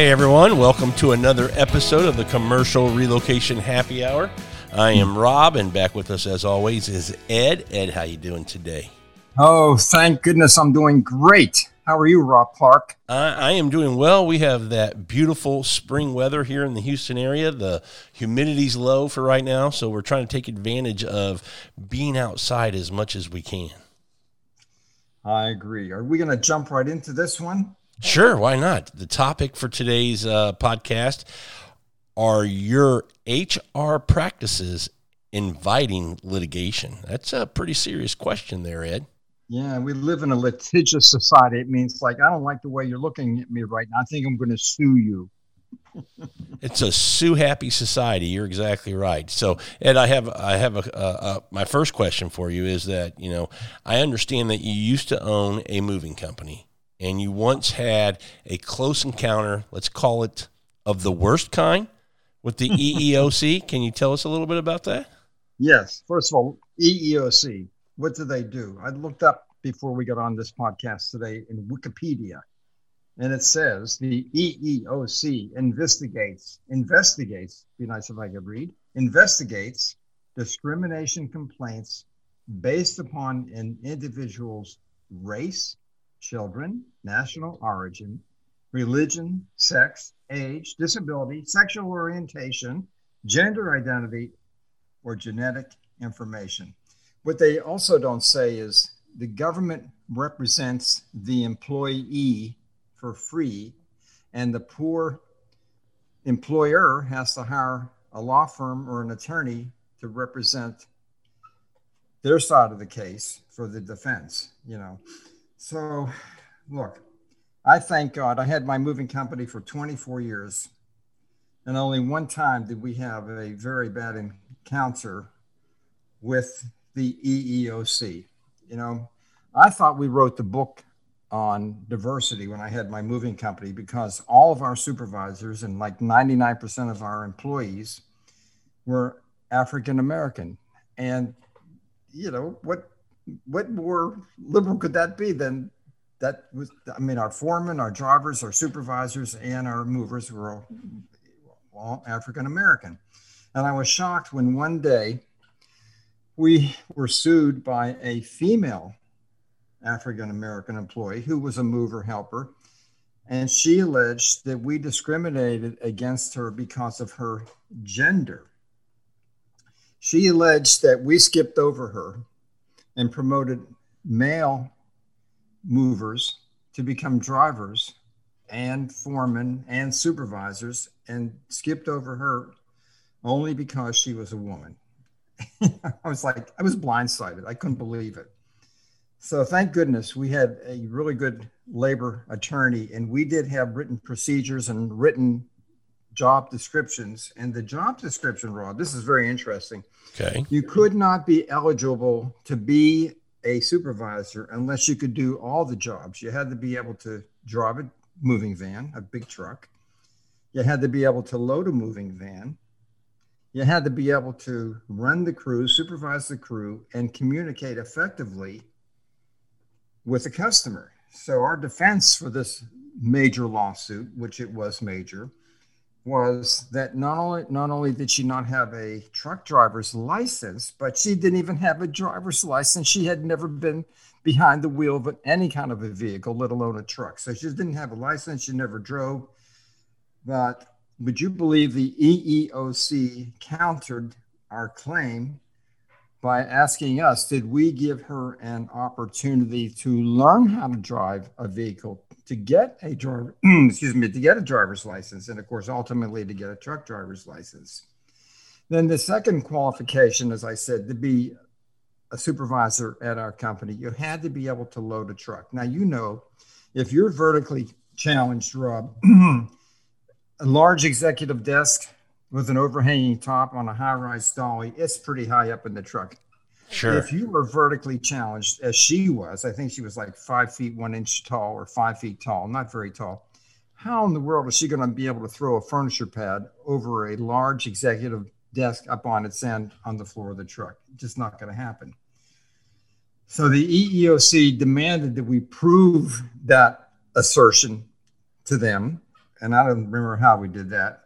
Hey everyone, welcome to another episode of the Commercial Relocation Happy Hour. I am Rob, and back with us as always is Ed. Ed, how you doing today? Oh, thank goodness I'm doing great. How are you, Rob Clark? I, I am doing well. We have that beautiful spring weather here in the Houston area. The humidity's low for right now, so we're trying to take advantage of being outside as much as we can. I agree. Are we going to jump right into this one? Sure, why not? The topic for today's uh, podcast are your HR practices inviting litigation? That's a pretty serious question there, Ed. Yeah, we live in a litigious society. It means like I don't like the way you're looking at me right now. I think I'm going to sue you. it's a sue happy society. You're exactly right. So, Ed, I have I have a, a, a, my first question for you is that you know I understand that you used to own a moving company and you once had a close encounter, let's call it of the worst kind, with the EEOC. Can you tell us a little bit about that? Yes. First of all, EEOC, what do they do? I looked up before we got on this podcast today in Wikipedia, and it says the EEOC investigates, investigates, be nice if I could read, investigates discrimination complaints based upon an individual's race, children, national origin, religion, sex, age, disability, sexual orientation, gender identity, or genetic information. What they also don't say is the government represents the employee for free, and the poor employer has to hire a law firm or an attorney to represent their side of the case for the defense, you know. So, look, I thank God I had my moving company for 24 years, and only one time did we have a very bad encounter with the EEOC. You know, I thought we wrote the book on diversity when I had my moving company because all of our supervisors and like 99% of our employees were African American. And, you know, what what more liberal could that be than that was i mean our foremen our drivers our supervisors and our movers were all, all african american and i was shocked when one day we were sued by a female african american employee who was a mover helper and she alleged that we discriminated against her because of her gender. She alleged that we skipped over her and promoted male movers to become drivers and foremen and supervisors and skipped over her only because she was a woman. I was like, I was blindsided. I couldn't believe it. So thank goodness we had a really good labor attorney and we did have written procedures and written job descriptions. And the job description, Rod, this is very interesting. Okay. You could not be eligible to be a supervisor unless you could do all the jobs. You had to be able to drive a moving van, a big truck. You had to be able to load a moving van. You had to be able to run the crew, supervise the crew, and communicate effectively with the customer. So, our defense for this major lawsuit, which it was major, was that not only not only did she not have a truck driver's license, but she didn't even have a driver's license. She had never been behind the wheel of any kind of a vehicle, let alone a truck. So she didn't have a license. She never drove. But would you believe the EEOC countered our claim by asking us, did we give her an opportunity to learn how to drive a vehicle to get a driver, excuse me, to get a driver's license, and of course, ultimately to get a truck driver's license. Then the second qualification, as I said, to be a supervisor at our company, you had to be able to load a truck. Now, you know, if you're vertically challenged, Rob, a large executive desk with an overhanging top on a high rise dolly, it's pretty high up in the truck. Sure. If you were vertically challenged, as she was, I think she was like five feet one inch tall or five feet tall, not very tall. How in the world is she going to be able to throw a furniture pad over a large executive desk up on its end on the floor of the truck? Just not going to happen. So the EEOC demanded that we prove that assertion to them. and I don't remember how we did that.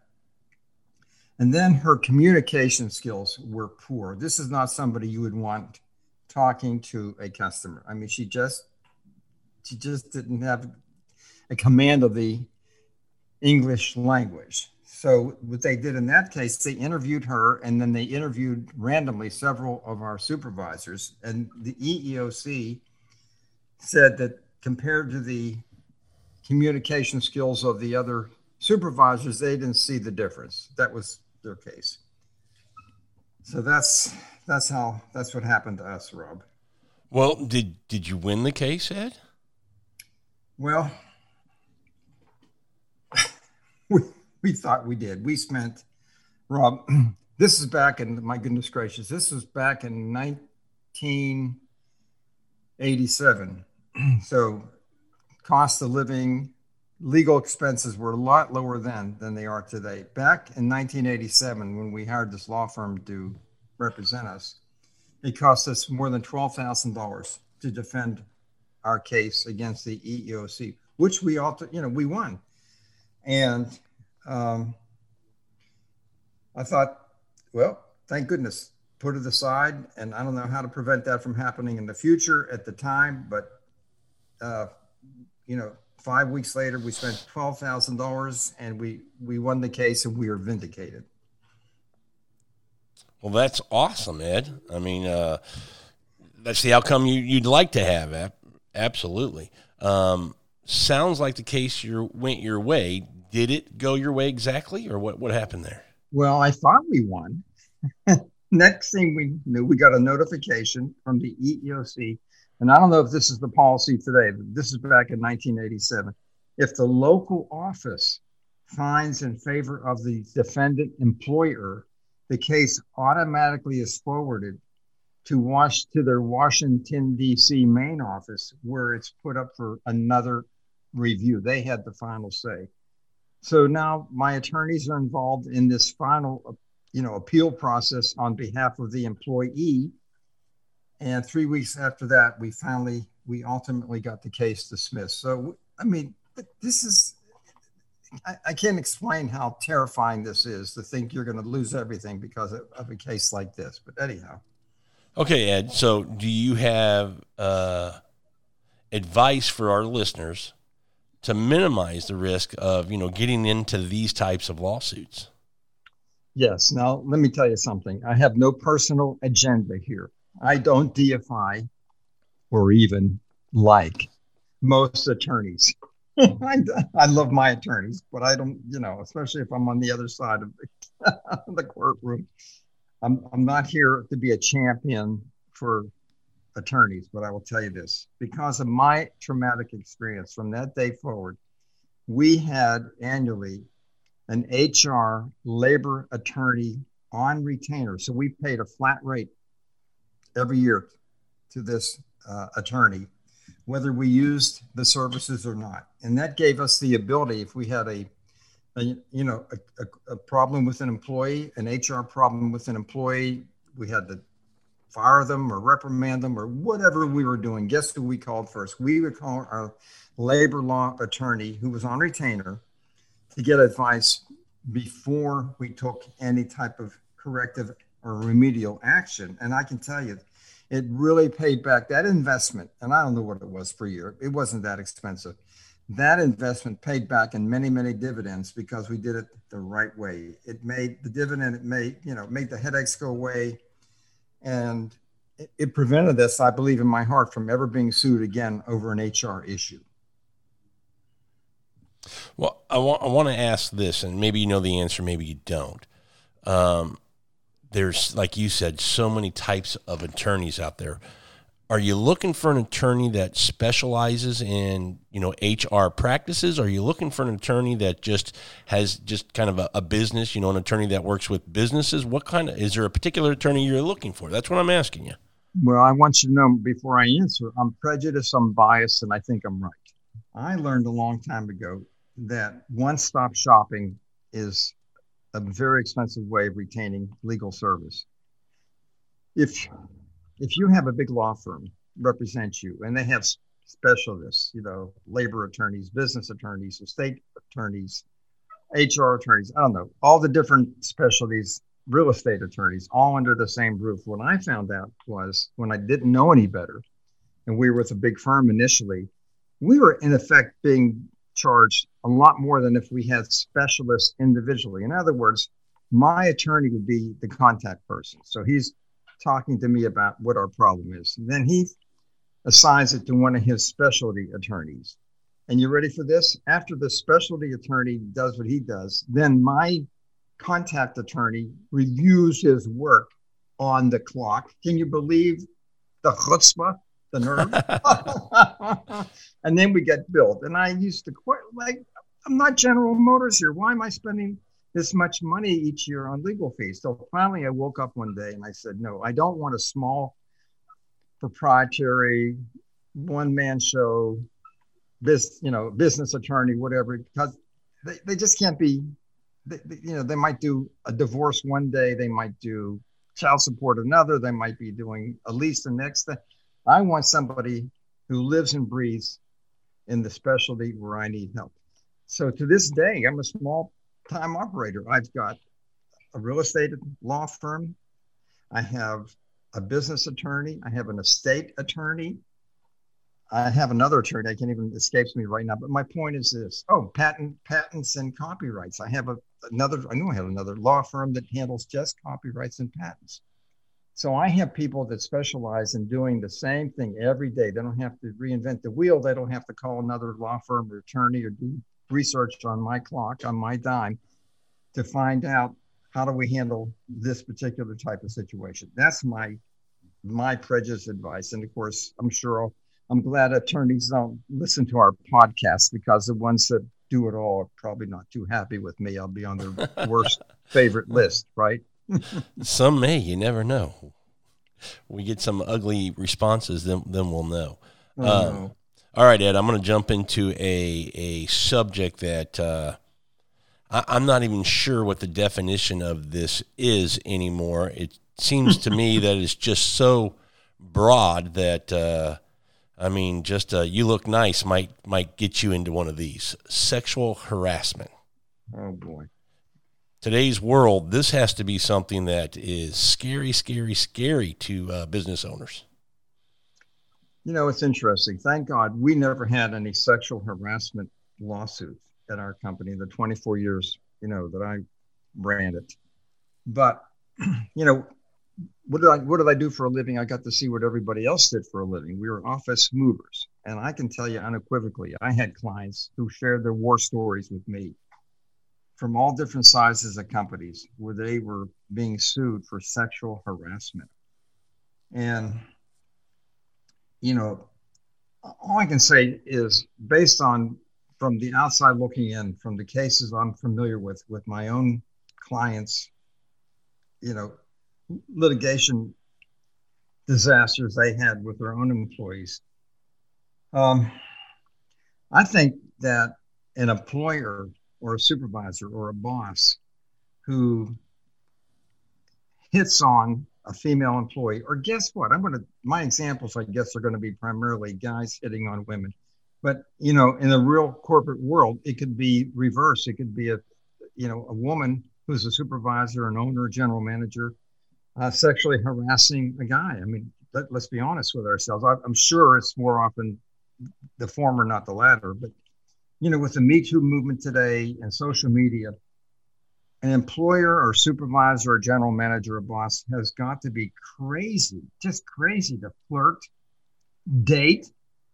And then her communication skills were poor. This is not somebody you would want talking to a customer. I mean, she just she just didn't have a command of the English language. So what they did in that case, they interviewed her, and then they interviewed randomly several of our supervisors, and the EEOC said that compared to the communication skills of the other supervisors, they didn't see the difference. That was their case. So that's that's how that's what happened to us, Rob. Well, did did you win the case, Ed? Well, we we thought we did. We spent Rob. This is back in my goodness gracious. This was back in 1987. So, cost of living, legal expenses were a lot lower then than they are today. Back in 1987, when we hired this law firm to represent us, it cost us more than $12,000 to defend our case against the EEOC, which we all, you know, we won. And um, I thought, well, thank goodness, put it aside. And I don't know how to prevent that from happening in the future at the time, but, uh, you know, five weeks later, we spent twelve thousand dollars, and we we won the case, and we were vindicated. Well, that's awesome, Ed. I mean, uh, that's the outcome you, you'd like to have. Absolutely. Um, sounds like the case your went your way. Did it go your way exactly, or what? What happened there? Well, I thought we won. Next thing we knew, we got a notification from the EEOC and I don't know if this is the policy today, but this is back in 1987. If the local office finds in favor of the defendant employer, the case automatically is forwarded to wash to their Washington D.C. main office, where it's put up for another review. They had the final say. So now my attorneys are involved in this final, you know, appeal process on behalf of the employee and three weeks after that, we finally, we ultimately got the case dismissed. So, I mean, this is, I, I can't explain how terrifying this is to think you're going to lose everything because of, of, a case like this. But anyhow. Okay, Ed. So, do you have uh, advice for our listeners to minimize the risk of you know getting into these types of lawsuits? Yes. Now, let me tell you something. I have no personal agenda here. I don't deify or even like most attorneys. I, I, love my attorneys, but I don't, you know, especially if I'm on the other side of the, the courtroom. I'm, I'm not here to be a champion for attorneys, but I will tell you this because of my traumatic experience from that day forward, we had annually an HR labor attorney on retainer. So we paid a flat rate every year to this uh, attorney, whether we used the services or not. And that gave us the ability, if we had a, a you know, a, a, a, problem with an employee, an HR problem with an employee, we had to fire them or reprimand them or whatever we were doing. Guess who we called first? We would call our labor law attorney who was on retainer to get advice before we took any type of corrective or remedial action. And I can tell you, it really paid back that investment. And I don't know what it was per year, it wasn't that expensive. That investment paid back in many, many dividends because we did it the right way. It made the dividend, it made, you know, made the headaches go away. And it, it prevented us, I believe in my heart, from ever being sued again over an HR issue. Well, I want I want to ask this, and maybe you know the answer, maybe you don't. Um, there's like you said so many types of attorneys out there. Are you looking for an attorney that specializes in you know hr practices? Are you looking for an attorney that just has just kind of a, a, business you know an attorney that works with businesses? What kind of is there a particular attorney you're looking for? That's what i'm asking you. Well i want you to know before i answer i'm prejudiced i'm biased and i think i'm right. I learned a long time ago that one-stop shopping is a very expensive way of retaining legal service. If if you have a big law firm represent you and they have specialists, you know, labor attorneys, business attorneys, estate attorneys, HR attorneys, I don't know, all the different specialties, real estate attorneys, all under the same roof. What I found out was when I didn't know any better, and we were with a big firm initially, we were in effect being charged a lot more than if we had specialists individually. In other words, my attorney would be the contact person. So he's talking to me about what our problem is. And then he assigns it to one of his specialty attorneys. And you ready for this? After the specialty attorney does what he does, then my contact attorney reviews his work on the clock. Can you believe the chutzpah, the nerve? and then we get billed. And I used to quit, like, I'm not General Motors here. Why am I spending this much money each year on legal fees? So finally, I woke up one day and I said, no, I don't want a small proprietary one man show this you know business attorney whatever because they, they just can't be they, they, you know they might do a divorce one day they might do child support another they might be doing a lease the next day i want somebody who lives and breathes in the specialty where i need help so to this day i'm a small time operator i've got a real estate law firm i have a business attorney i have an estate attorney I have another attorney. I can't even escapes me right now. But my point is this: oh, patent patents and copyrights. I have a, another. I know I have another law firm that handles just copyrights and patents. So I have people that specialize in doing the same thing every day. They don't have to reinvent the wheel. They don't have to call another law firm or attorney or do research on my clock on my dime to find out how do we handle this particular type of situation. That's my my prejudice advice. And of course, I'm sure I'll I'm glad attorneys don't listen to our podcast because the ones that do it all are probably not too happy with me. I'll be on their worst favorite list, right? Some may, you never know. We get some ugly responses, then then we'll know. Oh, um, all right, Ed, I'm going to jump into a a subject that uh, I, I'm not even sure what the definition of this is anymore. It seems to me that it's just so broad that. Uh, I mean, just uh, you look nice might might get you into one of these sexual harassment. Oh boy! Today's world, this has to be something that is scary, scary, scary to uh, business owners. You know, it's interesting. Thank God we never had any sexual harassment lawsuits at our company. The 24 years, you know, that I ran it, but you know, what did I what did I do for a living? I got to see what everybody else did for a living. We were office movers, and I can tell you unequivocally, I had clients who shared their war stories with me from all different sizes of companies where they were being sued for sexual harassment. And you know, all I can say is based on from the outside looking in, from the cases I'm familiar with with my own clients, you know, litigation disasters they had with their own employees. Um, I think that an employer or a supervisor or a boss who hits on a female employee, or guess what? I'm going to, my examples, I guess, are going to be primarily guys hitting on women. But, you know, in the real corporate world, it could be reverse. It could be a, you know, a woman who's a supervisor, an owner, general manager, uh, sexually harassing a guy. I mean, let, us be honest with ourselves. I, I'm sure it's more often the former, not the latter. But you know, with the Me Too movement today and social media, an employer or supervisor or general manager or boss has got to be crazy, just crazy to flirt, date,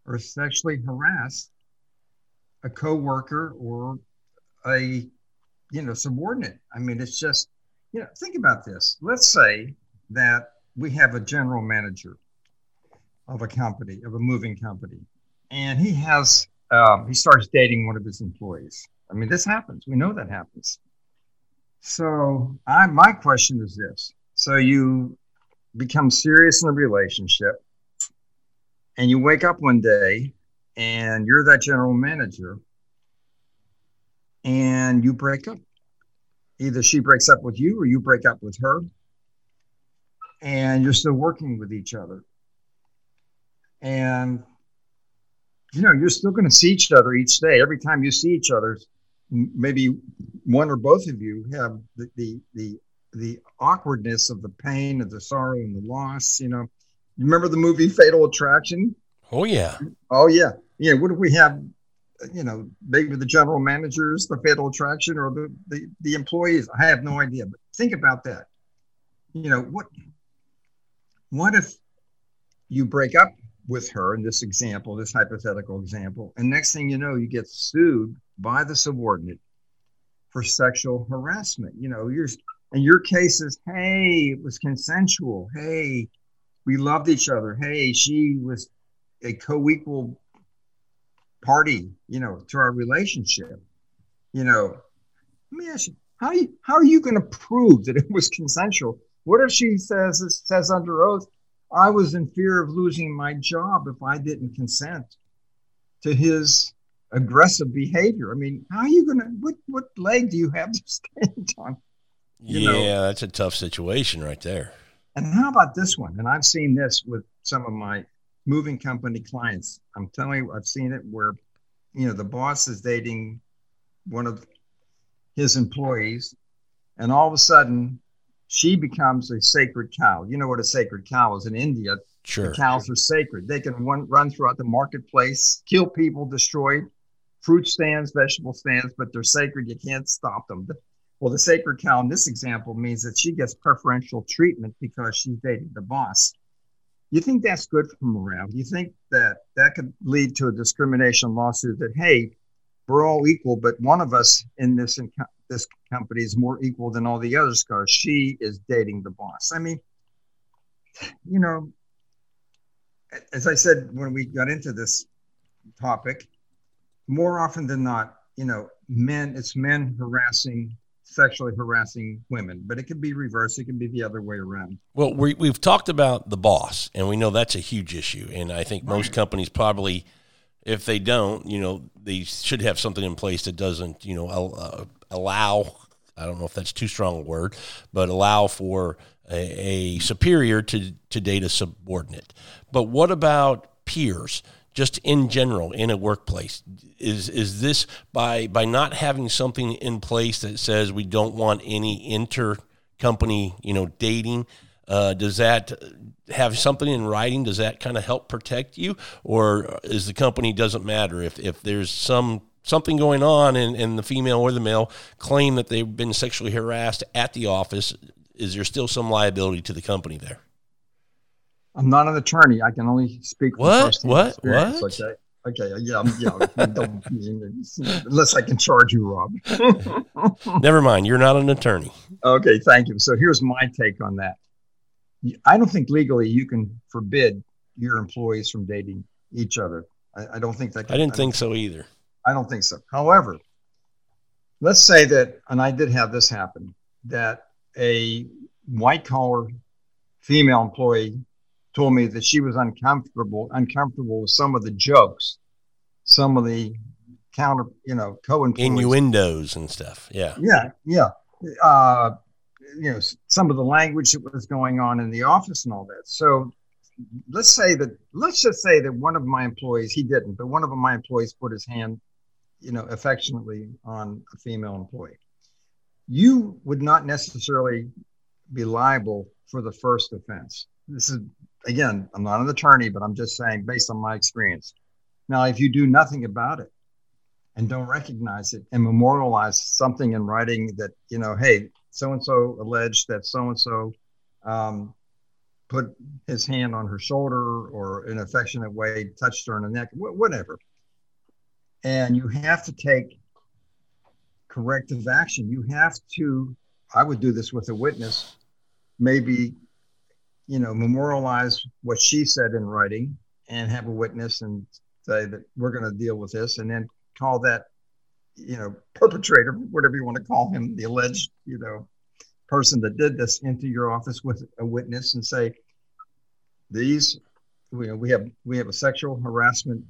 or sexually harass a coworker or a you know subordinate. I mean, it's just you know, think about this. Let's say that we have a general manager of a company, of a moving company, and he has um, he starts dating one of his employees. I mean, this happens. We know that happens. So, I my question is this: so you become serious in a relationship, and you wake up one day, and you're that general manager, and you break up either she breaks up with you or you break up with her and you're still working with each other and you know you're still going to see each other each day every time you see each other maybe one or both of you have the, the, the, the awkwardness of the pain, of the sorrow, and the loss. You know, you remember the movie Fatal Attraction? Oh yeah. Oh yeah. Yeah. What do we have? You know, maybe the general managers, the Fatal Attraction, or the the, the employees. I have no idea. But think about that. You know what? What if you break up with her in this example, this hypothetical example, and next thing you know, you get sued by the subordinate for sexual harassment. You know, you're in your case is, hey, it was consensual. Hey, we loved each other. Hey, she was a co-equal party, you know, to our relationship. You know, let me ask you, how you, how are you going to prove that it was consensual? What if she says says under oath, I was in fear of losing my job if I didn't consent to his aggressive behavior. I mean, how are you going to, what, what leg do you have to stand on? You yeah, know? that's a tough situation right there. And how about this one? And I've seen this with some of my moving company clients. I'm telling you, I've seen it where, you know, the boss is dating one of his employees, and all of a sudden she becomes a sacred cow. You know what a sacred cow is in India. Sure. The cows are sacred. They can run, run throughout the marketplace, kill people, destroy fruit stands, vegetable stands, but they're sacred. You can't stop them. Well, the sacred cow in this example means that she gets preferential treatment because she's dating the boss. You think that's good for morale? You think that that could lead to a discrimination lawsuit that, hey, we're all equal, but one of us in this this company is more equal than all the others because she is dating the boss. I mean, you know, as I said when we got into this topic, more often than not, you know, men, it's men harassing, sexually harassing women, but it could be reversed. It can be the other way around. Well, we, we've talked about the boss, and we know that's a huge issue. And I think most companies probably, if they don't, you know, they should have something in place that doesn't, you know, uh, allow I don't know if that's too strong a word, but allow for a, a, superior to, to date a subordinate. But what about peers? Just in general, in a workplace, is is this by by not having something in place that says we don't want any inter company, you know, dating? Uh, does that have something in writing? Does that kind of help protect you, or is the company doesn't matter if if there's some something going on and, and the female or the male claim that they've been sexually harassed at the office, is there still some liability to the company there? I'm not an attorney. I can only speak. What? What? What? Okay. Okay. Yeah. I'm, yeah. unless I can charge you, Rob. Never mind. You're not an attorney. Okay. Thank you. So here's my take on that. I don't think legally you can forbid your employees from dating each other. I, I don't think that. Can, I didn't I think so either. I don't think so. However, let's say that, and I did have this happen, that a white collar female employee told me that she was uncomfortable, uncomfortable with some of the jokes, some of the counter, you know, co-employees. innuendos and stuff. Yeah, yeah, yeah. Uh, you know, some of the language that was going on in the office and all that. So let's say that let's just say that one of my employees he didn't but one of my employees put his hand you know, affectionately on a female employee. You would not necessarily be liable for the first offense. This is, again, I'm not an attorney, but I'm just saying based on my experience. Now, if you do nothing about it and don't recognize it and memorialize something in writing that, you know, hey, so and so alleged that so and so put his hand on her shoulder or in an affectionate way touched her on the neck, whatever and you have to take corrective action. You have to, I would do this with a witness, maybe, you know, memorialize what she said in writing and have a witness and say that we're going to deal with this and then call that, you know, perpetrator, whatever you want to call him, the alleged, you know, person that did this into your office with a witness and say, these, you know, we have, we have a sexual harassment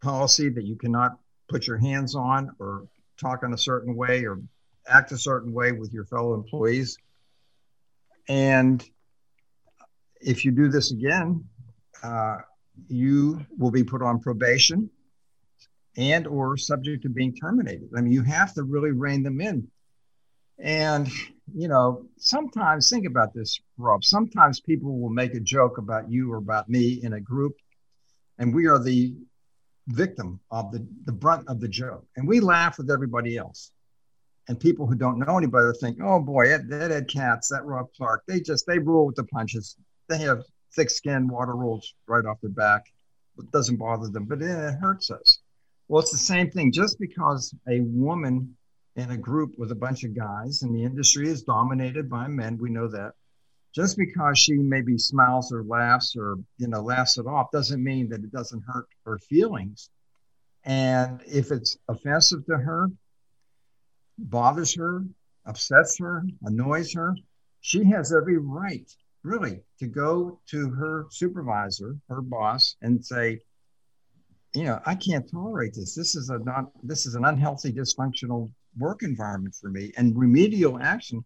policy that you cannot put your hands on or talk in a certain way or act a certain way with your fellow employees. And if you do this again, uh, you will be put on probation and or subject to being terminated. I mean, you have to really rein them in. And, you know, sometimes think about this, Rob. Sometimes people will make a joke about you or about me in a group, and we are the victim of the, the brunt of the joke. And we laugh with everybody else. And people who don't know anybody think, oh boy, that, that Ed Katz, that Rob Clark, they just, they roll with the punches. They have thick skin, water rolls right off their back. It doesn't bother them, but it hurts us. Well, it's the same thing. Just because a woman in a group with a bunch of guys and the industry is dominated by men, we know that. Just because she maybe smiles or laughs or you know laughs it off doesn't mean that it doesn't hurt her feelings. And if it's offensive to her, bothers her, upsets her, annoys her, she has every right, really, to go to her supervisor, her boss, and say, you know, I can't tolerate this. This is a not this is an unhealthy, dysfunctional work environment for me. And remedial action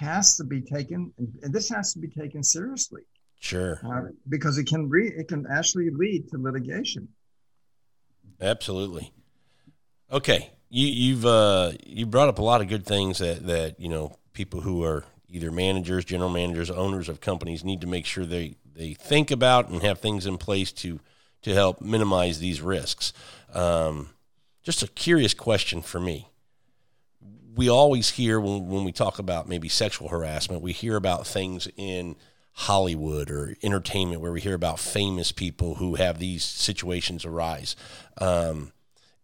has to be taken, and this has to be taken seriously. Sure. Uh, because it can re, it can actually lead to litigation. Absolutely. Okay, you you've uh, you brought up a lot of good things that that you know people who are either managers, general managers, owners of companies need to make sure they they think about and have things in place to to help minimize these risks. Um, just a curious question for me. We always hear when, when we talk about maybe sexual harassment, we hear about things in Hollywood or entertainment where we hear about famous people who have these situations arise. Um,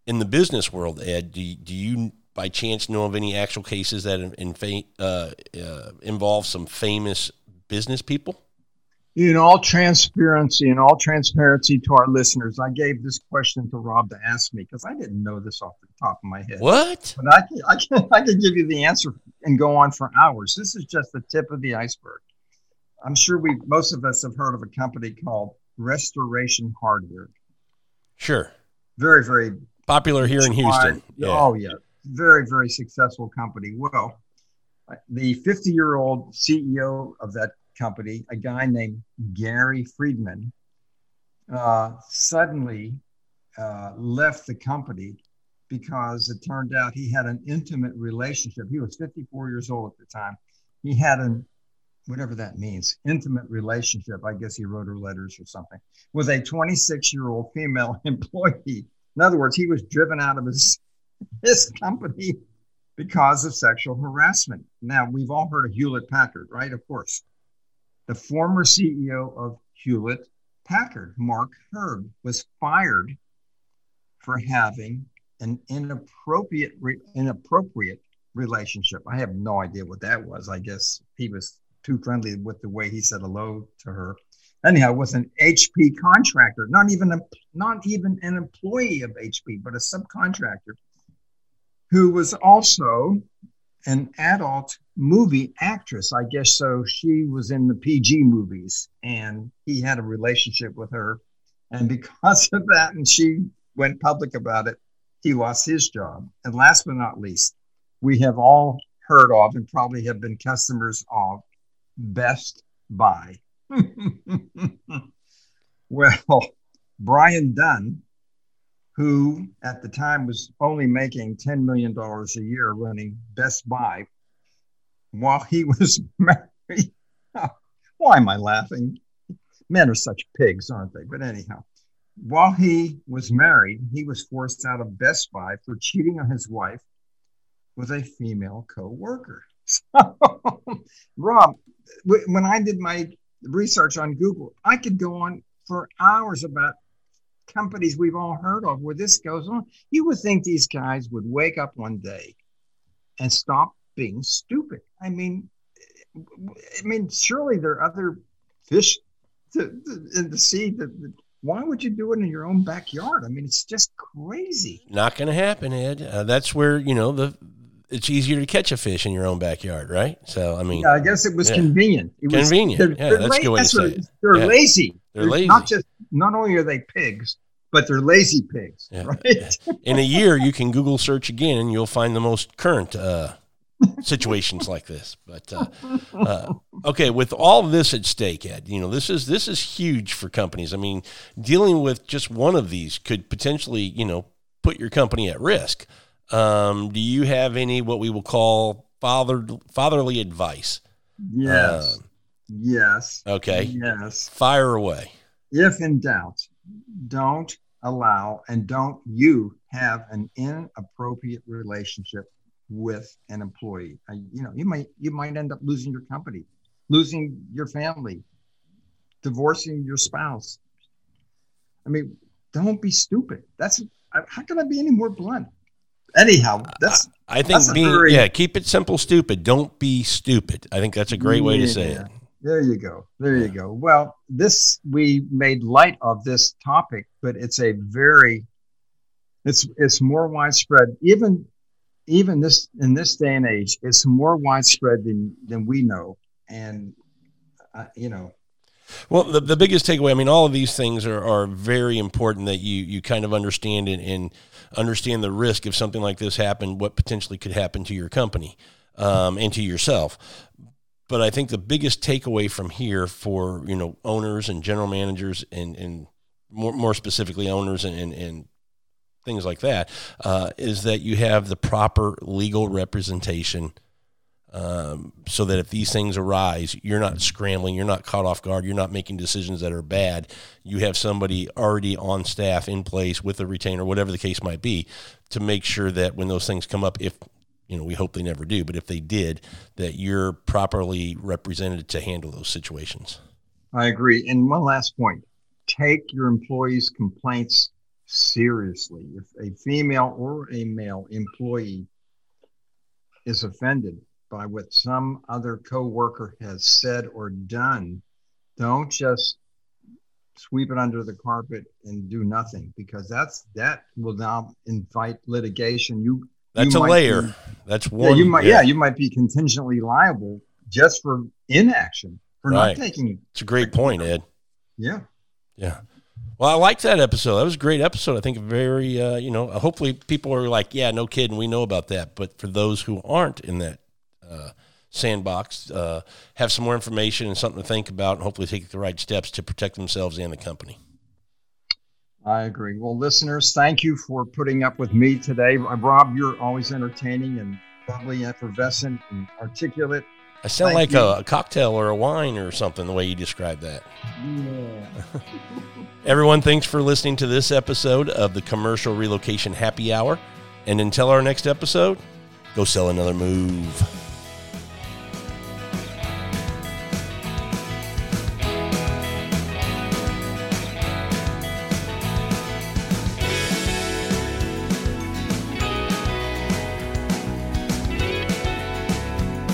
in the business world, Ed, do, do you by chance know of any actual cases that in, in uh, uh, involve some famous business people? In all transparency and all transparency to our listeners, I gave this question to Rob to ask me because I didn't know this off the top of my head. What? But I can, I can, I can give you the answer and go on for hours. This is just the tip of the iceberg. I'm sure we most of us have heard of a company called Restoration Hardware. Sure. Very, very popular here in Houston. Yeah. Oh yeah, very, very successful company. Well, the 50 year old CEO of that company, a guy named Gary Friedman, uh, suddenly uh, left the company because it turned out he had an intimate relationship. He was 54 years old at the time. He had an whatever that means, intimate relationship. I guess he wrote her letters or something with a 26 year old female employee. In other words, he was driven out of his his company because of sexual harassment. Now we've all heard of Hewlett Packard, right? Of course the former CEO of Hewlett Packard, Mark Hurd, was fired for having an inappropriate inappropriate relationship. I have no idea what that was. I guess he was too friendly with the way he said hello to her. Anyhow, with an HP contractor, not even a not even an employee of HP, but a subcontractor who was also an adult movie actress. I guess so. She was in the PG movies and he had a relationship with her. And because of that, and she went public about it, he lost his job. And last but not least, we have all heard of and probably have been customers of Best Buy. well, Brian Dunn, who at the time was only making $10 million a year running Best Buy, while he was married. Why am I laughing? Men are such pigs, aren't they? But anyhow, while he was married, he was forced out of Best Buy for cheating on his wife with a female co worker. So, Rob, when I did my research on Google, I could go on for hours about companies we've all heard of where this goes on. You would think these guys would wake up one day and stop being stupid. I mean, I mean, surely there are other fish to, to, in the sea that, why would you do it in your own backyard? I mean, it's just crazy. Not going to happen, Ed. Uh, that's where you know the. It's easier to catch a fish in your own backyard, right? So, I mean, yeah, I guess it was yeah. convenient. It was convenient. They're, yeah, they're that's la- good way to say it. They're yeah. lazy. They're, they're lazy. Not just not only are they pigs, but they're lazy pigs, yeah. right? in a year, you can Google search again, and you'll find the most current uh, situations like this. But uh, uh, okay, with all this at stake, Ed, you know this is this is huge for companies. I mean, dealing with just one of these could potentially, you know, put your company at risk. Um, do you have any what we will call father fatherly advice. Yes. Yes. okay. Yes. Fire away. If in doubt, don't allow and don't you have an inappropriate relationship with an employee. Uh, you know, you might you might end up losing your company, losing your family, divorcing your spouse. I mean, don't be stupid. That's how can I be any more blunt? Anyhow, that's I think That's being yeah, keep it simple, stupid. Don't be stupid. I think that's a great way to say it. There you go. There Yeah. you go. Well, this we made light of this topic, but it's a very it's it's more widespread. Even even this in this day and age, it's more widespread than than we know. And uh, you know, Well, the, the biggest takeaway, I mean, all of these things are, are very important that you, you kind of understand and, and understand the risk if something like this happened, what potentially could happen to your company um, and to yourself. But I think the biggest takeaway from here for, you know, owners and general managers and, and more, more specifically owners and, and, and things like that, uh, is that you have the proper legal representation um, so that if these things arise, you're not scrambling, you're not caught off guard, you're not making decisions that are bad. You have somebody already on staff in place with a retainer, whatever the case might be, to make sure that when those things come up, if you know, we hope they never do, but if they did, that you're properly represented to handle those situations. I agree. And one last point: take your employees' complaints seriously. If a female or a male employee is offended by what some other coworker has said or done, don't just sweep it under the carpet and do nothing because that's that will now invite litigation. You That's a layer. be- That's yeah, one. you might yeah. you might be contingently liable just for inaction for Right. not taking it. It's a great point, Ed. yeah. Yeah. Well, I liked that episode. That was a great episode. I think very, uh, you know, hopefully people are like, yeah, no kidding, we know about that. But for those who aren't in that uh, sandbox, uh, have some more information and something to think about, and hopefully take the right steps to protect themselves and the company. I agree. Well, listeners, thank you for putting up with me today. Rob, you're always entertaining and bubbly, effervescent, and articulate. I sound Thank like a, a cocktail or a wine or something the way you describe that. Yeah. Everyone, thanks for listening to this episode of the Commercial Relocation Happy Hour. And until our next episode, go sell another move.